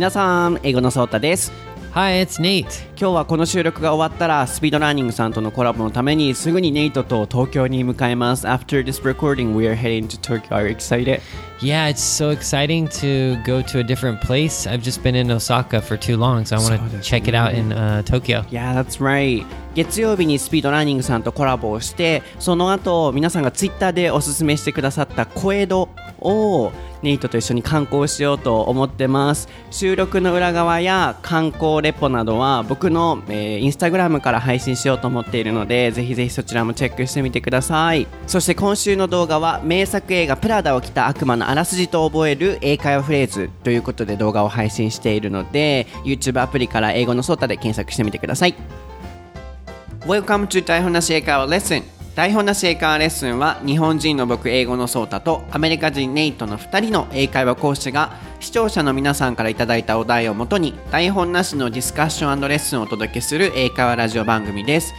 皆さん英語のソータです Hi, it's Nate. 今日はこの収録が終わったらスピードラーニングさんとのコラボのためにすぐにネイトと東京に向かいます After this recording we are heading to Tokyo Are you excited? Yeah, it's so exciting to go to a different place. I've just been in Osaka for too long, so I want to check it out in uh, Tokyo. Yeah, that's right. 月曜日にスピードラーニングさんとコラボをしてその後皆さんがツイッターでおすすめしてくださった小江戸をネイトと一緒に観光しようと思ってます。収録の裏側や観光レポなどは僕の、えー、インスタグラムから配信しようと思っているのでぜひぜひそちらもチェックしてみてください。そして今週の動画は名作映画プラダを着た悪魔のあらすじと覚える英会話フレーズということで動画を配信しているので YouTube アプリから英語のソータで検索してみてください。Welcome to 台本なし英会話レッスン台本なし英会話レッスンは日本人の僕英語のソータとアメリカ人ネイトの2人の英会話講師が視聴者の皆さんからいただいたお題をもとに台本なしのディスカッションレッスンをお届けする英会話ラジオ番組です。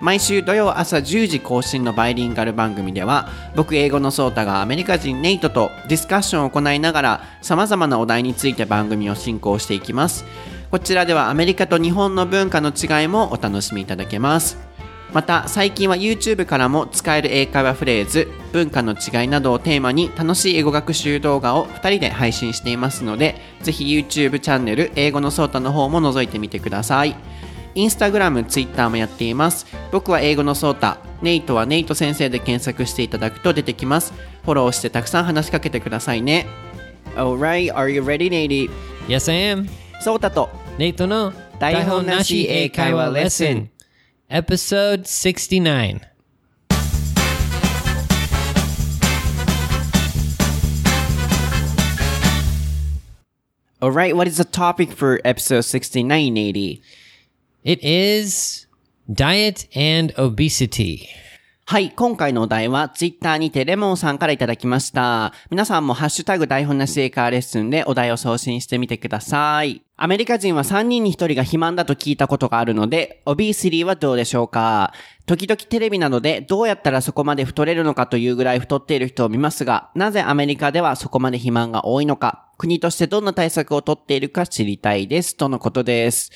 毎週土曜朝10時更新のバイリンガル番組では僕英語のソータがアメリカ人ネイトとディスカッションを行いながら様々なお題について番組を進行していきます。こちらではアメリカと日本の文化の違いもお楽しみいただけます。また最近は YouTube からも使える英会話フレーズ文化の違いなどをテーマに楽しい英語学習動画を2人で配信していますのでぜひ YouTube チャンネル英語のソータの方も覗いてみてください。インスタグラム、ツイッターもやっています。僕は英語のソータネイトはネイト先生で検索していただくと出てきます。フォローしてたくさん話しかけてくださいね。Alright, are you ready, Nate? Yes, I am. ソータと Nate の台本なし英会話レッスン Episode 69. Alright, what is the topic for episode 69, 80? It is diet and obesity. はい、今回のお題はツイッターにてレモンさんからいただきました。皆さんもハッシュタグ台本なし英会話レッスンでお題を送信してみてください。アメリカ人は3人に1人が肥満だと聞いたことがあるので、オビーシリーはどうでしょうか時々テレビなどでどうやったらそこまで太れるのかというぐらい太っている人を見ますが、なぜアメリカではそこまで肥満が多いのか、国としてどんな対策をとっているか知りたいです。とのことです。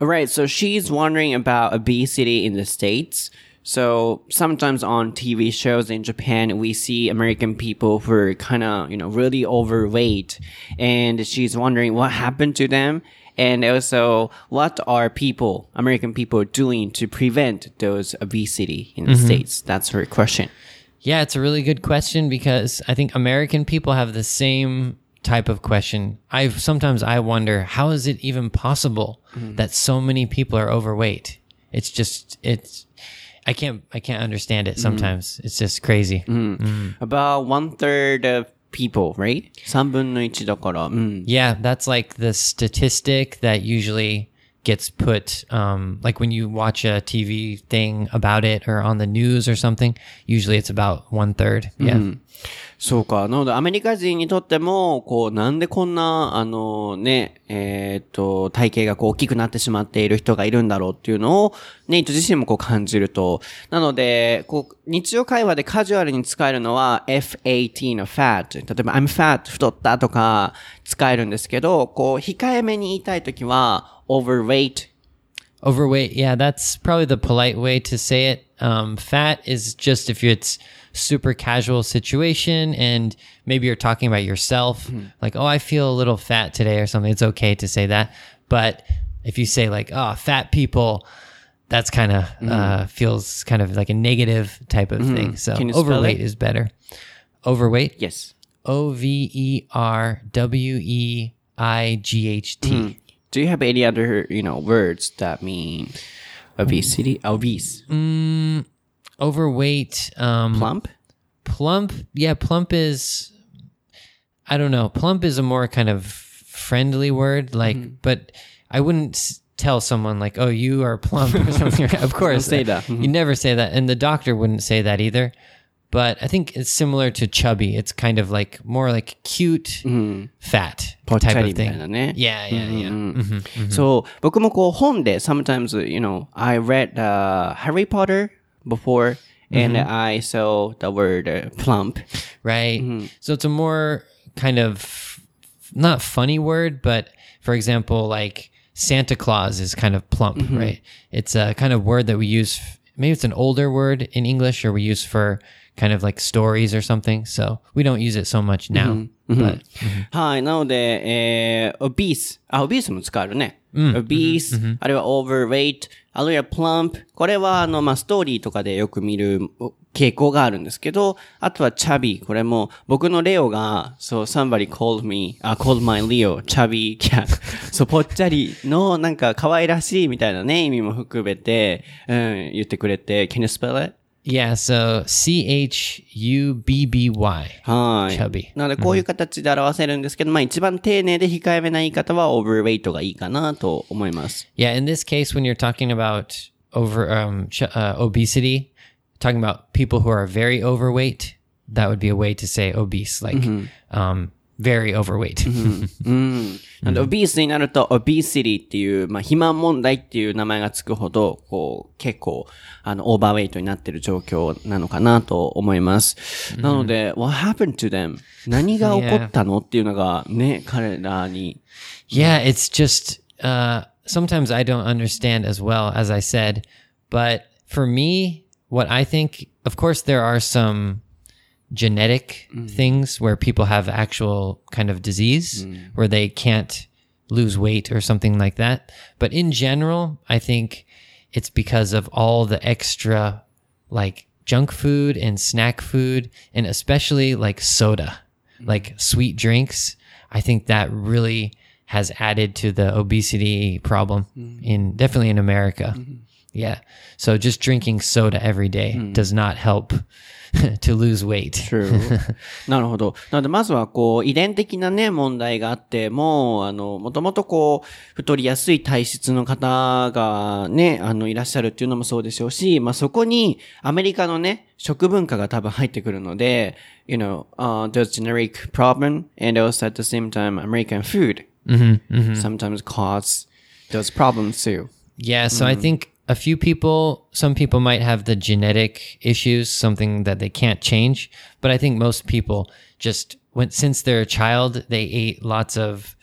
Right, so she's wondering about obesity in the States. So sometimes on TV shows in Japan, we see American people who are kind of, you know, really overweight. And she's wondering what happened to them. And also, what are people, American people doing to prevent those obesity in the mm-hmm. States? That's her question. Yeah, it's a really good question because I think American people have the same type of question. I sometimes I wonder how is it even possible mm-hmm. that so many people are overweight? It's just it's I can't I can't understand it sometimes. It's just crazy. About one third of people, right? 3分の1だから。うん。 Yeah, that's like the statistic that usually gets put um like when you watch a TV thing about it or on the news or something, usually it's about one third. Yeah. そうか。なので、アメリカ人にとっても、こう、なんでこんな、あのね、えーっと、体型がこう大きくなってしまっている人がいるんだろうっていうのを、ネイト自身もこう感じると。なので、こう、日常会話でカジュアルに使えるのは FAT の fat。例えば、I'm fat 太ったとか使えるんですけど、こう、控えめに言いたいときは、overweight Overweight, yeah, that's probably the polite way to say it. Um, fat is just if it's super casual situation and maybe you're talking about yourself, like, oh, I feel a little fat today or something. It's okay to say that. But if you say like, oh, fat people, that's kind of uh, feels kind of like a negative type of thing. So Can you spell overweight is better. Overweight, Yes. O V E R W E I G H T. Do you have any other, you know, words that mean obesity? Obese. Mm, overweight, um, Plump? plump yeah plump is i don't know plump is a more kind of friendly word like mm-hmm. but i wouldn't s- tell someone like oh you are plump or something of course say that. Mm-hmm. you never say that and the doctor wouldn't say that either but i think it's similar to chubby it's kind of like more like cute fat type ぽっちゃり of みたい thing なね。 yeah yeah yeah Mhm. そう、僕もこう本で sometimes, you know, I read uh, Harry Potter before and I saw the word uh, plump. right? So it's a more kind of not funny word, but for example, like Santa Claus is kind of plump, right? It's a kind of word that we use. f- Maybe it's an older word in English, or we use for kind of like stories or something. So we don't use it so much now. But はい。なので、えー、obese。あ、obese も使えるね。obese、あるいは overweight、あるいは plump。これは、あの、まあ、ストーリーとかでよく見る傾向があるんですけど、あとは chubby。これも、僕のレオが、そう、somebody called me, あ、called my Leo, chubby cat. そう、ぽっちゃりの、なんか、可愛らしいみたいなね、意味も含めて、うん、言ってくれて、can you spell it? yeah, so C H U B B Y. はい。 chubby なので、こういう形で表せるんですけど、まあ一番丁寧で控えめな言い方は overweight がいいかなと思います。 Yeah, in this case, when you're talking about over um, ch- uh, obesity, talking about people who are very overweight, that would be a way to say obese, like um, very overweight. うん。なんで、obese になると obesity っていう、まあ肥満問題っていう名前がつくほど、こう、結構、あの、オーバーウェイトになってる状況なのかなと思います。なので、what happened to them? 何が起こったのっていうのがね、彼らに。 yeah, it's just uh, sometimes I don't understand as well, as I said. But for me, what I think, of course, there are some genetic mm-hmm. things where people have actual kind of disease mm. where they can't lose weight or something like that. But in general, I think it's because of all the extra like junk food and snack food and especially like soda, mm. like sweet drinks. I think that really has added to the obesity problem mm. in definitely in America. Mm-hmm. Yeah. So just drinking soda every day does not help to lose weight. True. なるほど。なので、まずは、こう、遺伝的なね、問題があって、もう、あの、もともとこう、太りやすい体質の方がね、あの、いらっしゃるっていうのもそうでしょうし、まあ、そこに、アメリカのね、食文化が多分入ってくるので、you know, uh, there's generic problem, and also at the same time, American food sometimes cause those problems too. Yeah, so I think a few people, some people might have the genetic issues, something that they can't change, but I think most people just went since they're a child, they ate lots of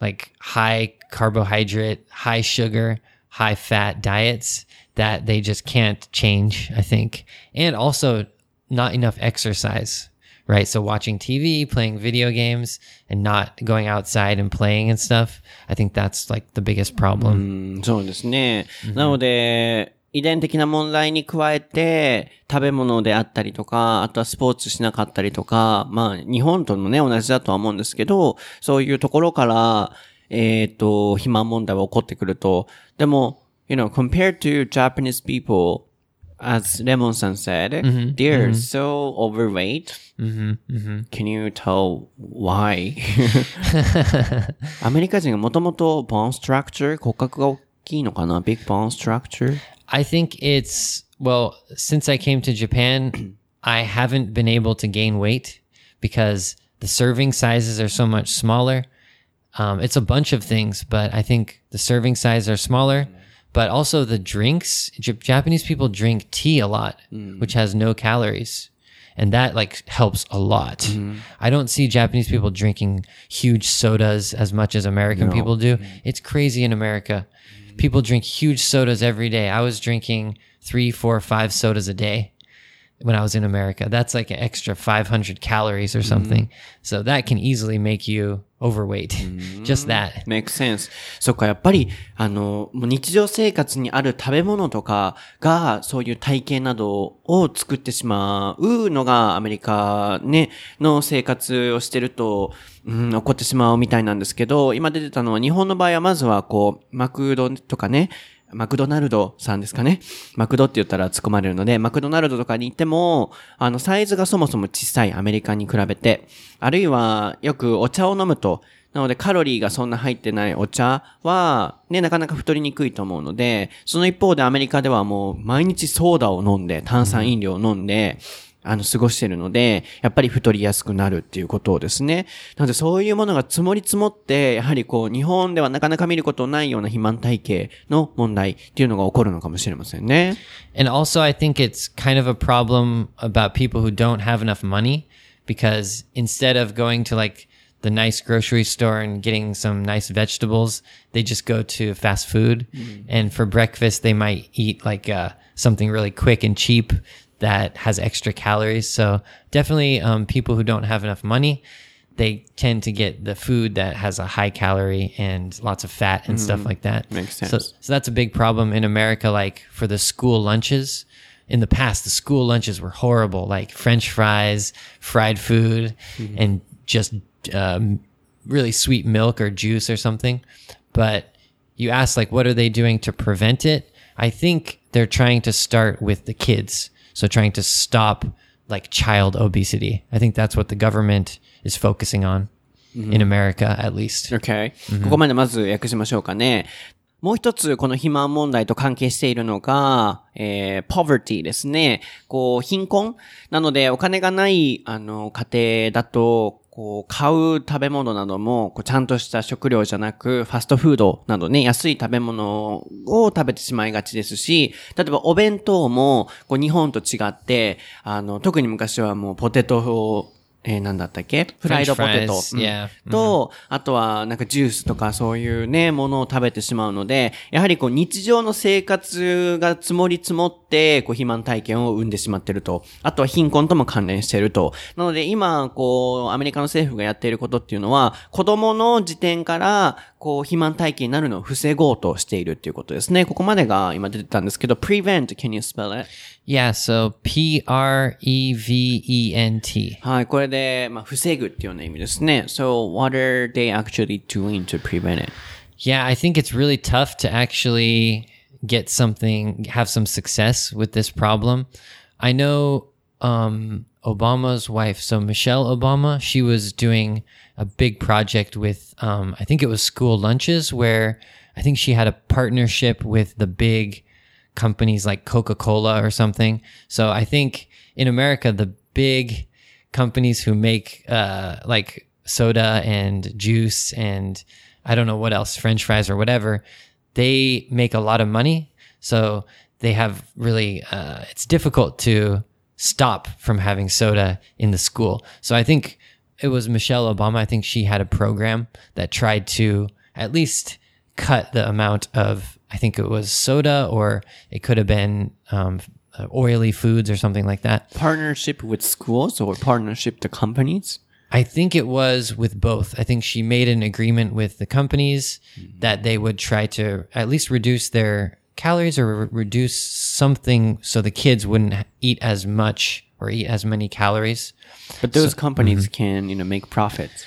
like high carbohydrate, high sugar, high fat diets that they just can't change, I think. And also not enough exercise. Right. So watching TV, playing video games and not going outside and playing and stuff. I think that's like the biggest problem. うんそうですね。なので、遺伝的な問題に加えて、食べ物であったりとか、あとはスポーツしなかったりとか、まあ、日本ともね、同じだとは思うんですけど、そういうところから、えっ、と、肥満問題は起こってくると、でも、you know, compared to Japanese people, as Lemon san said, they're so overweight. Can you tell why? アメリカ人がもともと bone structure 骨格が大きいのかな ?big bone structure? I think it's well, since I came to Japan, I haven't been able to gain weight because the serving sizes are so much smaller. Um, it's a bunch of things, but I think the serving sizes are smaller. But also the drinks. J- Japanese people drink tea a lot, mm. which has no calories. And that like helps a lot. Mm-hmm. I don't see Japanese people drinking huge sodas as much as American people do. Mm-hmm. It's crazy in America. People drink huge sodas every day. I was drinking three, four, five sodas a day when I was in America. That's like an extra 500 calories or something. So that can easily make you overweight. Just that. make sense. そっか、やっぱり、あの、日常生活にある食べ物とかが、そういう体型などを作ってしまうのが、アメリカね、の生活をしてると、うん、起こってしまうみたいなんですけど、今出てたのは、日本の場合はまずは、こう、マクドとかね、マクドナルドさんですかね。マクドって言ったら突っ込まれるので、マクドナルドとかに行っても、あの、サイズがそもそも小さいアメリカに比べて、あるいは、よくお茶を飲むと、なのでカロリーがそんな入ってないお茶は、ね、なかなか太りにくいと思うので、その一方でアメリカではもう毎日ソーダを飲んで、炭酸飲料を飲んで、あの、過ごしてるので、やっぱり太りやすくなるっていうことをですね。なので、そういうものが積もり積もって、やはりこう、日本ではなかなか見ることないような肥満体型の問題っていうのが起こるのかもしれませんね。And also, I think it's kind of a problem about people who don't have enough money because instead of going to like the nice grocery store and getting some nice vegetables. They just go to fast food. And for breakfast, they might eat like uh, something really quick and cheap that has extra calories. So definitely um, people who don't have enough money, they tend to get the food that has a high calorie and lots of fat and stuff like that. Makes sense. so so that's a big problem in America. Like for the school lunches, in the past, the school lunches were horrible, like French fries, fried food, and just um, really sweet milk or juice or something. But you ask, like, what are they doing to prevent it? I think they're trying to start with the kids. So trying to stop like child obesity. I think that's what the government is focusing on in America, at least. Okay. ここまでまず訳しましょうかね。もう一つ、この肥満問題と関係しているのが、えー、poverty ですね。こう、貧困なので、お金がない、あの、家庭だと、こう、買う食べ物なども、こうちゃんとした食料じゃなく、ファストフードなどね、安い食べ物を食べてしまいがちですし、例えばお弁当も、こう、日本と違って、あの、特に昔はもうポテトを、えー、なんだったっけ？フライドポテト。と、あとはなんかジュースとかそういうね、ものを食べてしまうので、やはりこう日常の生活が積もり積もって、こう肥満体験を生んでしまっていると。あとは貧困とも関連していると。なので今、こう、アメリカの政府がやっていることっていうのは、子供の時点から、こう、肥満体験になるのを防ごうとしているっていうことですね。ここまでが今出てたんですけど、prevent, can you spell it? Yeah, so P R E V E N T. はい、これで、まあ、防ぐっていうような意味ですね。So, what are they actually doing to prevent it? Yeah, I think it's really tough to actually get something, have some success with this problem. I know um, Obama's wife, so Michelle Obama, she was doing a big project with, um, I think it was school lunches, where I think she had a partnership with the big companies like Coca Cola or something. So I think in America, the big companies who make uh, like soda and juice and I don't know what else, French fries or whatever, they make a lot of money. So they have really, uh, it's difficult to stop from having soda in the school. So I think it was Michelle Obama. I think she had a program that tried to at least cut the amount of, I think it was soda or it could have been um, oily foods or something like that. Partnership with schools or partnership to companies? I think it was with both. I think she made an agreement with the companies that they would try to at least reduce their calories or re- reduce something so the kids wouldn't eat as much or eat as many calories. But those companies can, you know, make profits.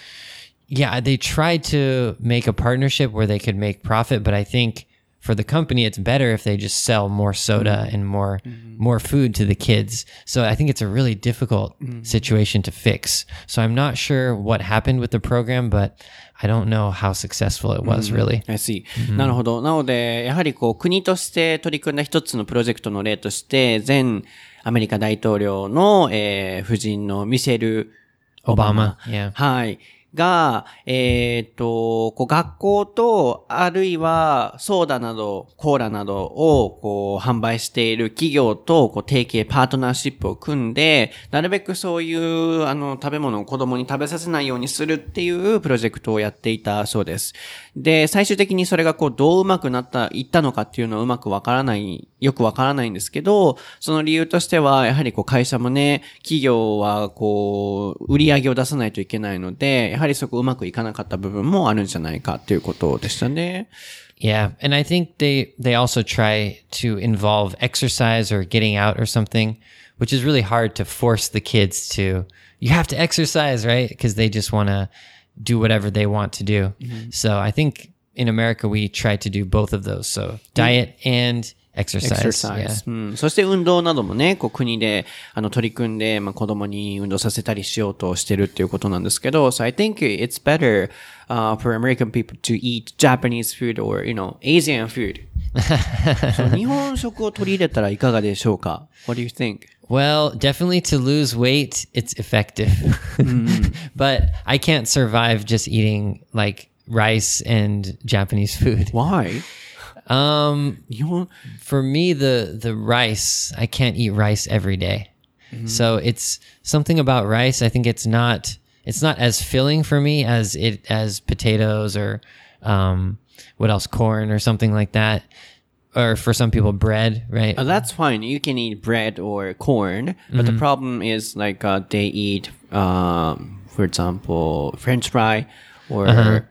Yeah, they tried to make a partnership where they could make profit, but I think for the company it's better if they just sell more soda and more more food to the kids. So I think it's a really difficult situation to fix. So I'm not sure what happened with the program, but I don't know how successful it was really. I see. なるほど。なので、やはりこう、国として取り組んだ一つのプロジェクトの例として、前アメリカ大統領の、えー、夫人のミシェル・オバマ。 Obama, yeah. はい。 が、えっ、と、こう学校と、あるいはソーダなど、コーラなどを、こう、販売している企業と、こう、提携、パートナーシップを組んで、なるべくそういう、あの、食べ物を子供に食べさせないようにするっていうプロジェクトをやっていたそうです。で、最終的にそれがこう、どううまくなった、いったのかっていうのはうまくわからない、よくわからないんですけど、その理由としては、やはりこう、会社もね、企業はこう、売り上げを出さないといけないので、やはそこうまくいかなかった部分もあるんじゃないかっていうことでしたね。 Yeah, and I think they they also try to involve exercise or getting out or something, which is really hard to force the kids to. You have to exercise, right? Because they just want to do whatever they want to do. So I think in America we try to do both of those. So diet and exercise. うん。そして運動などもね、こう国で、あの、取り組んで、まあ、子供に運動させたりしようとしてるっていうことなんですけど、so I think it's better, uh, for American people to eat Japanese food or, you know, Asian food. 日本食を取り入れたらいかがでしょうか ?What do you think? Well, definitely to lose weight, it's effective. but I can't survive just eating like rice and Japanese food. Why? Um, 日本、for me the the rice i can't eat rice every day. so it's something about rice i think it's not it's not as filling for me as it as potatoes or um, what else, corn or something like that. Or for some people, bread, right? Uh, that's fine. You can eat bread or corn, but the problem is like uh, they eat, um, for example, French fry or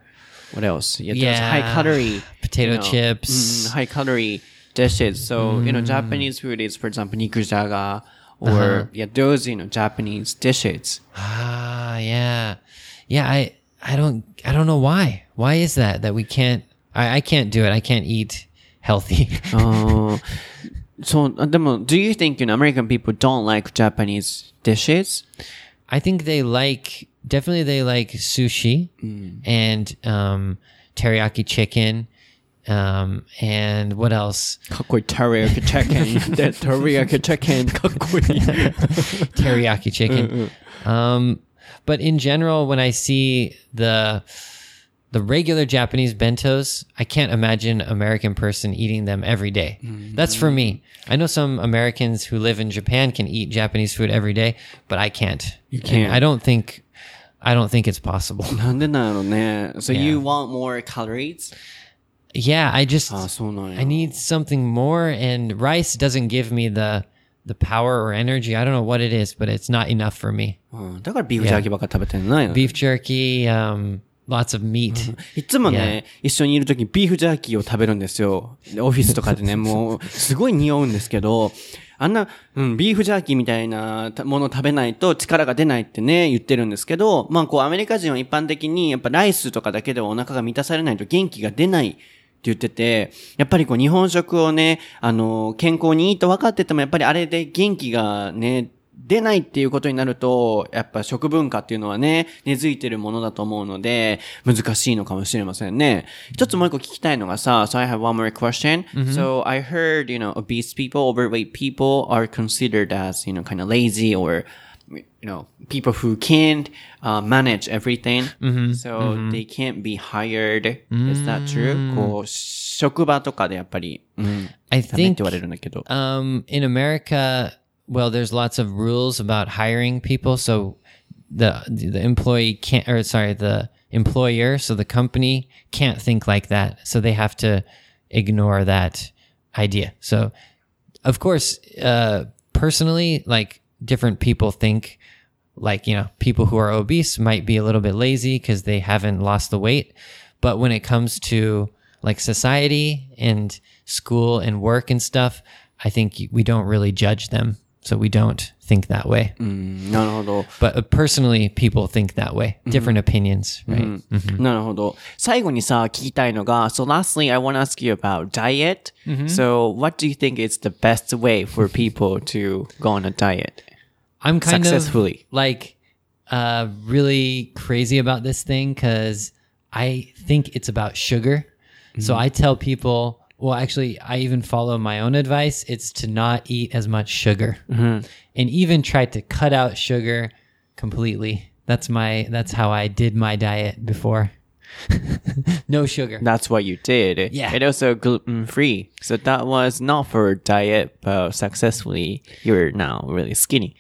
what else? Yeah, yeah. high calorie potato you know, chips, mm, high calorie dishes. So mm. you know, mm. Japanese food is, for example, nikujaga or uh-huh. yeah, those you know Japanese dishes. Ah, yeah, yeah. I I don't I don't know why. Why is that that we can't? I I can't do it. I can't eat healthy. oh. So, uh, do you think you know, American people don't like Japanese dishes? I think they like definitely they like sushi mm. and um, teriyaki chicken. Um, and what else? teriyaki chicken. teriyaki chicken. teriyaki chicken. Um, but in general, when I see the the regular Japanese bentos, I can't imagine American person eating them every day. Mm-hmm. That's for me. I know some Americans who live in Japan can eat Japanese food every day, but I can't. You can't. And I don't think I don't think it's possible. so yeah. you want more calories? Yeah, I just ah, I need something more and rice doesn't give me the the power or energy. I don't know what it is, but it's not enough for me. Uh, beef yeah. jerky beef jerky, um lots of meat. いつもね、一緒にいるときビーフジャーキーを食べるんですよ。でオフィスとかでね、もう、すごい匂うんですけど、あんな、うん、ビーフジャーキーみたいなたものを食べないと力が出ないってね、言ってるんですけど、まあこうアメリカ人は一般的にやっぱライスとかだけではお腹が満たされないと元気が出ないって言ってて、やっぱりこう日本食をね、あの、健康にいいと分かっててもやっぱりあれで元気がね、出ないっていうことになると、やっぱ食文化っていうのはね、根付いてるものだと思うので、難しいのかもしれませんね。一つもう一個聞きたいのがさ、so I have one more question. So I heard, you know, obese people, overweight people are considered as, you know, kind of lazy or, you know, people who can't uh, manage everything. So they can't be hired. Is that true? こう、職場とかでやっぱり、うん、I think 言われるんだけど。um, in America, well, there's lots of rules about hiring people. So the the employee can't, or sorry, the employer, so the company can't think like that. So they have to ignore that idea. So, of course, uh, personally, like different people think like you know people who are obese might be a little bit lazy because they haven't lost the weight but when it comes to like society and school and work and stuff i think we don't really judge them so we don't think that way なるほど。 but uh, personally people think that way different opinions right なるほど。最後にさ、聞きたいのが、so lastly, I want to ask you about diet. So what do you think is the best way for people to go on a diet? i'm kind Successfully. of like uh really crazy about this thing because i think it's about sugar so i tell people well actually i even follow my own advice it's to not eat as much sugar mm-hmm. and even try to cut out sugar completely that's my that's how i did my diet before no sugar That's what you did. Yeah. And also gluten free. So that was not for diet, but successfully, you're now really skinny.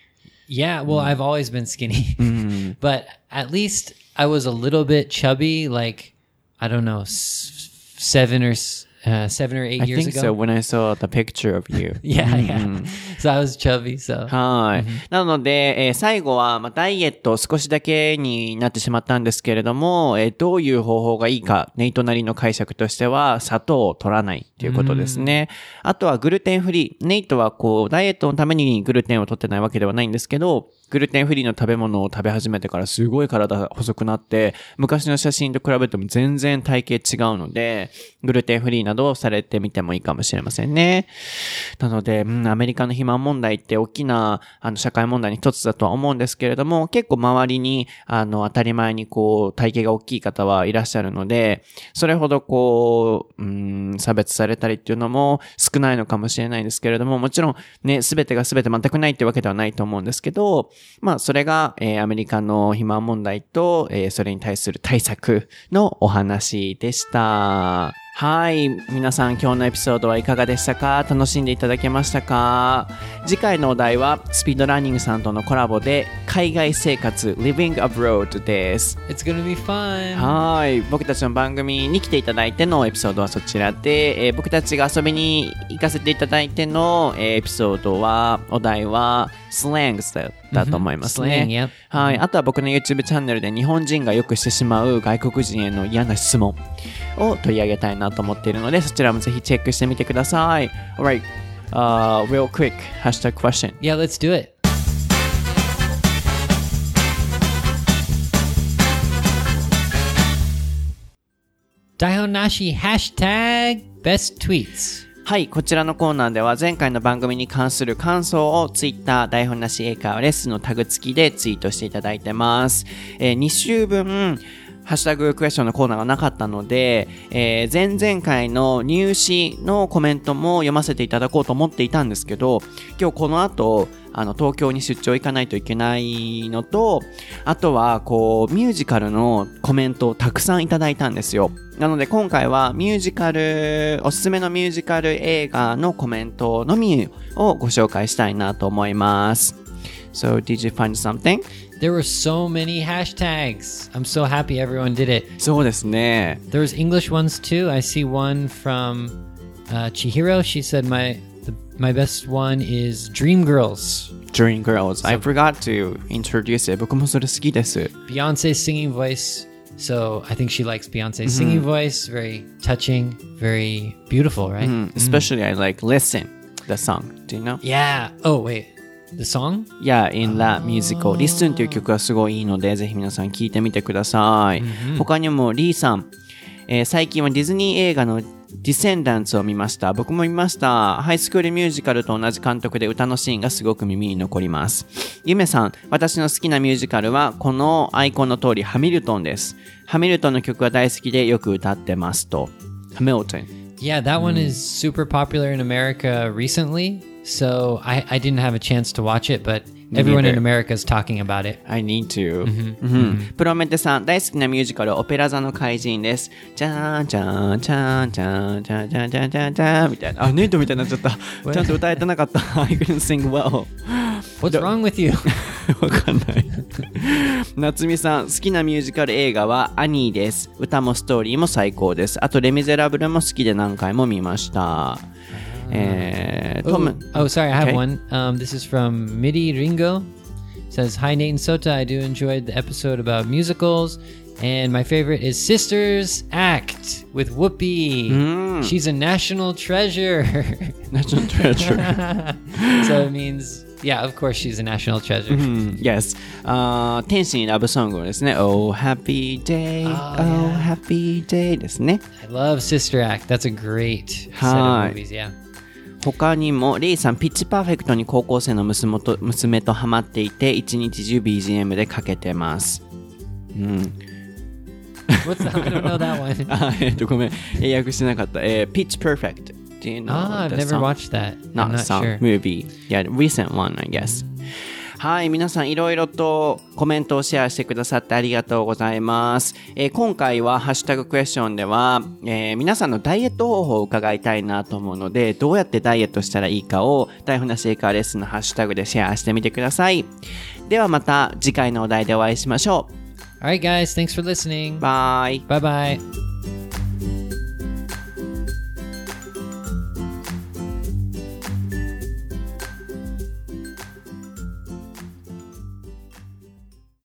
Yeah, well, I've always been skinny, mm-hmm. but at least I was a little bit chubby. Like I don't know, s- seven or s- uh, seven or eight I years think ago. so when I saw the picture of you. Yeah, yeah. So I was chubby. So はい。なので、えー最後は、まあ、ダイエット少しだけになってしまったんですけれども、えーどういう方法がいいか、ネイトなりの解釈としては、砂糖を取らないっていうことですね。あとはグルテンフリー。ネイトはこう、ダイエットのためにグルテンを取ってないわけではないんですけど、グルテンフリーの食べ物を食べ始めてからすごい体細くなって、昔の写真と比べても全然体型違うので、グルテンフリーなどをされてみてもいいかもしれませんね。なので、うん、アメリカの肥満問題って大きな、あの、社会問題の一つだとは思うんですけれども、結構周りに、あの、当たり前にこう、体型が大きい方はいらっしゃるので、それほどこう、うん、差別されたりっていうのも少ないのかもしれないんですけれども、もちろんね、すべてがすべて全くないってわけではないと思うんですけど、まあ、それが、えーアメリカの肥満問題と、えーそれに対する対策のお話でした。はい。皆さん今日のエピソードはいかがでしたか？楽しんでいただけましたか？次回のお題はスピードランニングさんとのコラボで海外生活 Living Abroad です。It's gonna be fun. はい。僕たちの番組に来ていただいてのエピソードはそちらで、えー僕たちが遊びに行かせていただいての、えーエピソードは、お題は slangs だだと思いますね。Slang, yep. はい。あとは僕の YouTube チャンネルで日本人がよくしてしまう外国人への嫌な質問を取り上げたいなと思っているので、そちらもぜひチェックしてみてください。Alright. Uh, real quick, hashtag question. Yeah, let's do it. Daihonashi hashtag best tweets. はい、こちらのコーナーでは前回の番組に関する感想を Twitter 台本なし英会話レッスンのタグ付きでツイートしていただいてます。えー2週分、ハッシュタグクエスチョンのコーナーがなかったので、えー前々回の入試のコメントも読ませていただこうと思っていたんですけど、今日この後、あの、東京に出張行かないといけないのと、あとは、こう、ミュージカルのコメントをたくさんいただいたんですよ。なので今回はミュージカル、おすすめのミュージカル映画のコメントのみをご紹介したいなと思います。So, did you find something? There were so many hashtags. I'm so happy everyone did it. そうですね。 There was English ones too. I see one from uh, Chihiro. She said my the, my best one is Dream Girls. Dream Girls. I forgot to introduce it. 僕もそれ好きです。 Beyonce's singing voice. So I think she likes Beyonce's singing voice. Very touching, very beautiful, right? Especially I like Listen, the song. Do you know? Yeah. Oh wait, the song? Yeah, in La Musical. Listen という曲がすごいいいので、ぜひ皆さん聴いてみてください。他にもリーさん、えー最近はディズニー映画のディセンダンツを見ました。僕も見ました。ハイスクールミュージカルと同じ監督で歌のシーンがすごく耳に残ります。ゆめさん、私の好きなミュージカルはこのアイコンの通りハミルトンです。ハミルトンの曲が大好きでよく歌ってますと。ハミルトン。Yeah, that one is super popular in America recently. So I, I didn't have a chance to watch it, but everyone in. America is talking about it. I need to. うんプロメテさん、大好きなミュージカル、オペラ座の怪人です。じゃーん、じゃーん、じゃーん、じゃーん、じゃーん、じゃーん、じゃーん、じゃーん、じゃーん、みたいな。あ、ネイトみたいになっちゃった。ちゃんと歌えてなかった。I couldn't sing well. What's wrong with you? わかんない。夏美さん、好きなミュージカル映画はアニーです。歌もストーリーも最高です。あと、レ・ミゼラブルも好きで何回も見ました。えー、ト Oh, ム。 oh, sorry, I have Okay. one. Um, this is from Midi Ringo. says, Hi, Nate and Sota. I do enjoy the episode about musicals. And my favorite is Sisters Act with Whoopi. She's a national treasure. National Treasure。 so it means, yeah, of course, she's a national treasure. Yes. あー天使にラブソングをですね。Oh, happy day. Ah, oh, yeah. happy day ですね。 I love Sister Act. That's a great set Hi. of movies. Yeah. 他にも、レイさん、ピッチパーフェクトに高校生の娘と娘とハマっていて、一日中 BGM でかけてます。うん。What's that? I don't know that one. あ、えっと、ごめん。英訳してなかった。えー、Pitch Perfect. Do you know Ah, I've never watched that. Not not song, sure. movie. Yeah, recent one, I guess. はい、皆さんいろいろとコメントをシェアしてくださってありがとうございます。えー今回はハッシュタグクエスチョンでは、えー皆さんのダイエット方法を伺いたいなと思うので、どうやってダイエットしたらいいかを台本なしエカーレッスンのハッシュタグでシェアしてみてください。ではまた次回のお題でお会いしましょ All right, guys. Thanks for listening. う。バイ。Bye bye.